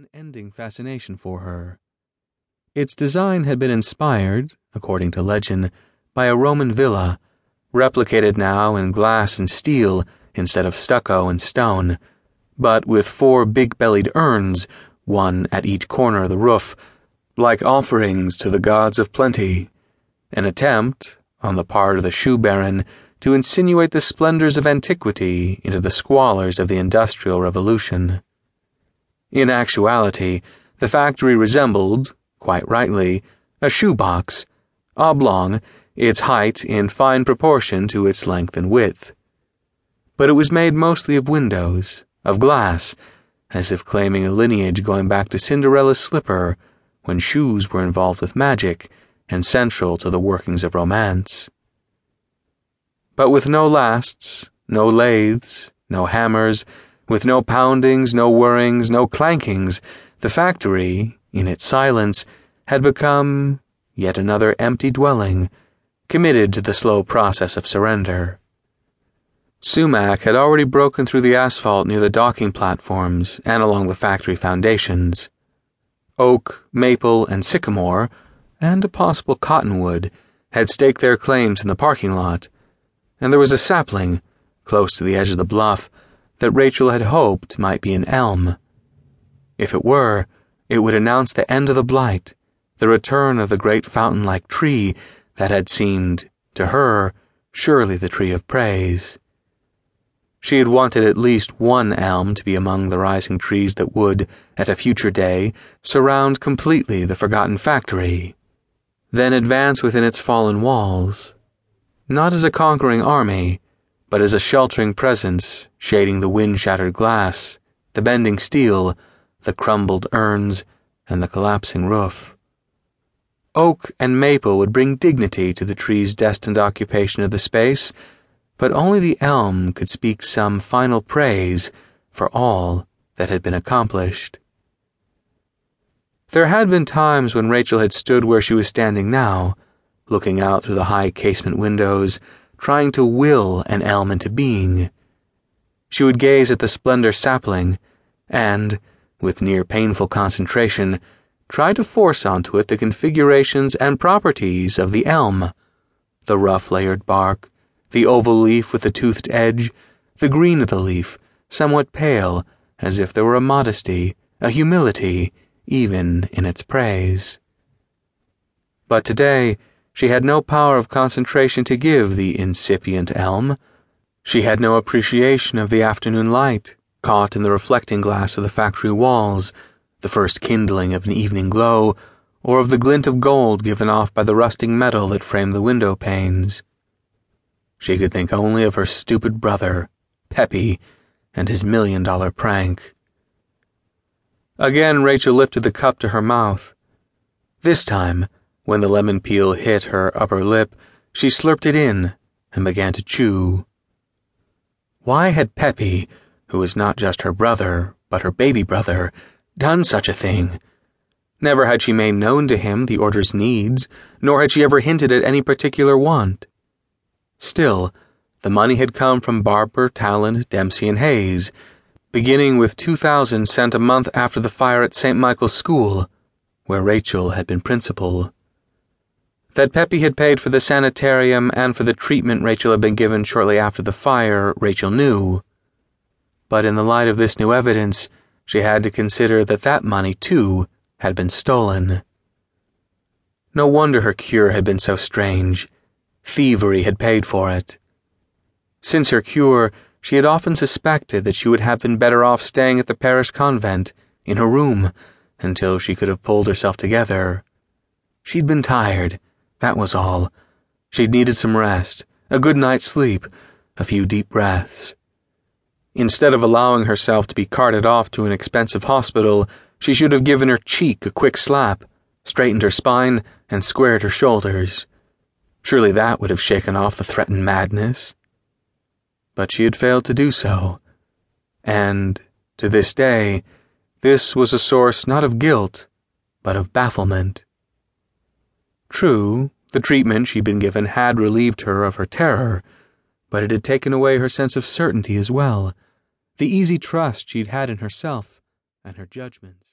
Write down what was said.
unending fascination for her. Its design had been inspired, according to legend, by a Roman villa, replicated now in glass and steel instead of stucco and stone, but with four big bellied urns, one at each corner of the roof, like offerings to the gods of plenty, an attempt, on the part of the shoe baron, to insinuate the splendors of antiquity into the squalors of the Industrial Revolution. In actuality, the factory resembled, quite rightly, a shoebox, oblong, its height in fine proportion to its length and width. But it was made mostly of windows, of glass, as if claiming a lineage going back to Cinderella's slipper, when shoes were involved with magic and central to the workings of romance. But with no lasts, no lathes, no hammers, with no poundings, no whirrings, no clankings, the factory, in its silence, had become yet another empty dwelling, committed to the slow process of surrender. Sumac had already broken through the asphalt near the docking platforms and along the factory foundations. Oak, maple, and sycamore, and a possible cottonwood, had staked their claims in the parking lot, and there was a sapling, close to the edge of the bluff, that Rachel had hoped might be an elm. If it were, it would announce the end of the blight, the return of the great fountain like tree that had seemed, to her, surely the tree of praise. She had wanted at least one elm to be among the rising trees that would, at a future day, surround completely the forgotten factory, then advance within its fallen walls, not as a conquering army but as a sheltering presence shading the wind shattered glass, the bending steel, the crumbled urns, and the collapsing roof. Oak and maple would bring dignity to the tree's destined occupation of the space, but only the elm could speak some final praise for all that had been accomplished. There had been times when Rachel had stood where she was standing now, looking out through the high casement windows trying to will an elm into being. She would gaze at the splendor sapling and, with near painful concentration, try to force onto it the configurations and properties of the elm the rough layered bark, the oval leaf with the toothed edge, the green of the leaf, somewhat pale, as if there were a modesty, a humility, even in its praise. But today, she had no power of concentration to give the incipient elm. She had no appreciation of the afternoon light, caught in the reflecting glass of the factory walls, the first kindling of an evening glow, or of the glint of gold given off by the rusting metal that framed the window panes. She could think only of her stupid brother, Peppy, and his million dollar prank. Again, Rachel lifted the cup to her mouth. This time, when the lemon peel hit her upper lip, she slurped it in and began to chew. Why had Peppy, who was not just her brother, but her baby brother, done such a thing? Never had she made known to him the order's needs, nor had she ever hinted at any particular want. Still, the money had come from Barber, Tallant, Dempsey, and Hayes, beginning with two thousand sent a month after the fire at St. Michael's School, where Rachel had been principal. That Peppy had paid for the sanitarium and for the treatment Rachel had been given shortly after the fire, Rachel knew. But in the light of this new evidence, she had to consider that that money, too, had been stolen. No wonder her cure had been so strange. Thievery had paid for it. Since her cure, she had often suspected that she would have been better off staying at the parish convent, in her room, until she could have pulled herself together. She'd been tired that was all. She'd needed some rest, a good night's sleep, a few deep breaths. Instead of allowing herself to be carted off to an expensive hospital, she should have given her cheek a quick slap, straightened her spine, and squared her shoulders. Surely that would have shaken off the threatened madness. But she had failed to do so. And, to this day, this was a source not of guilt, but of bafflement. True, the treatment she'd been given had relieved her of her terror, but it had taken away her sense of certainty as well, the easy trust she'd had in herself and her judgments.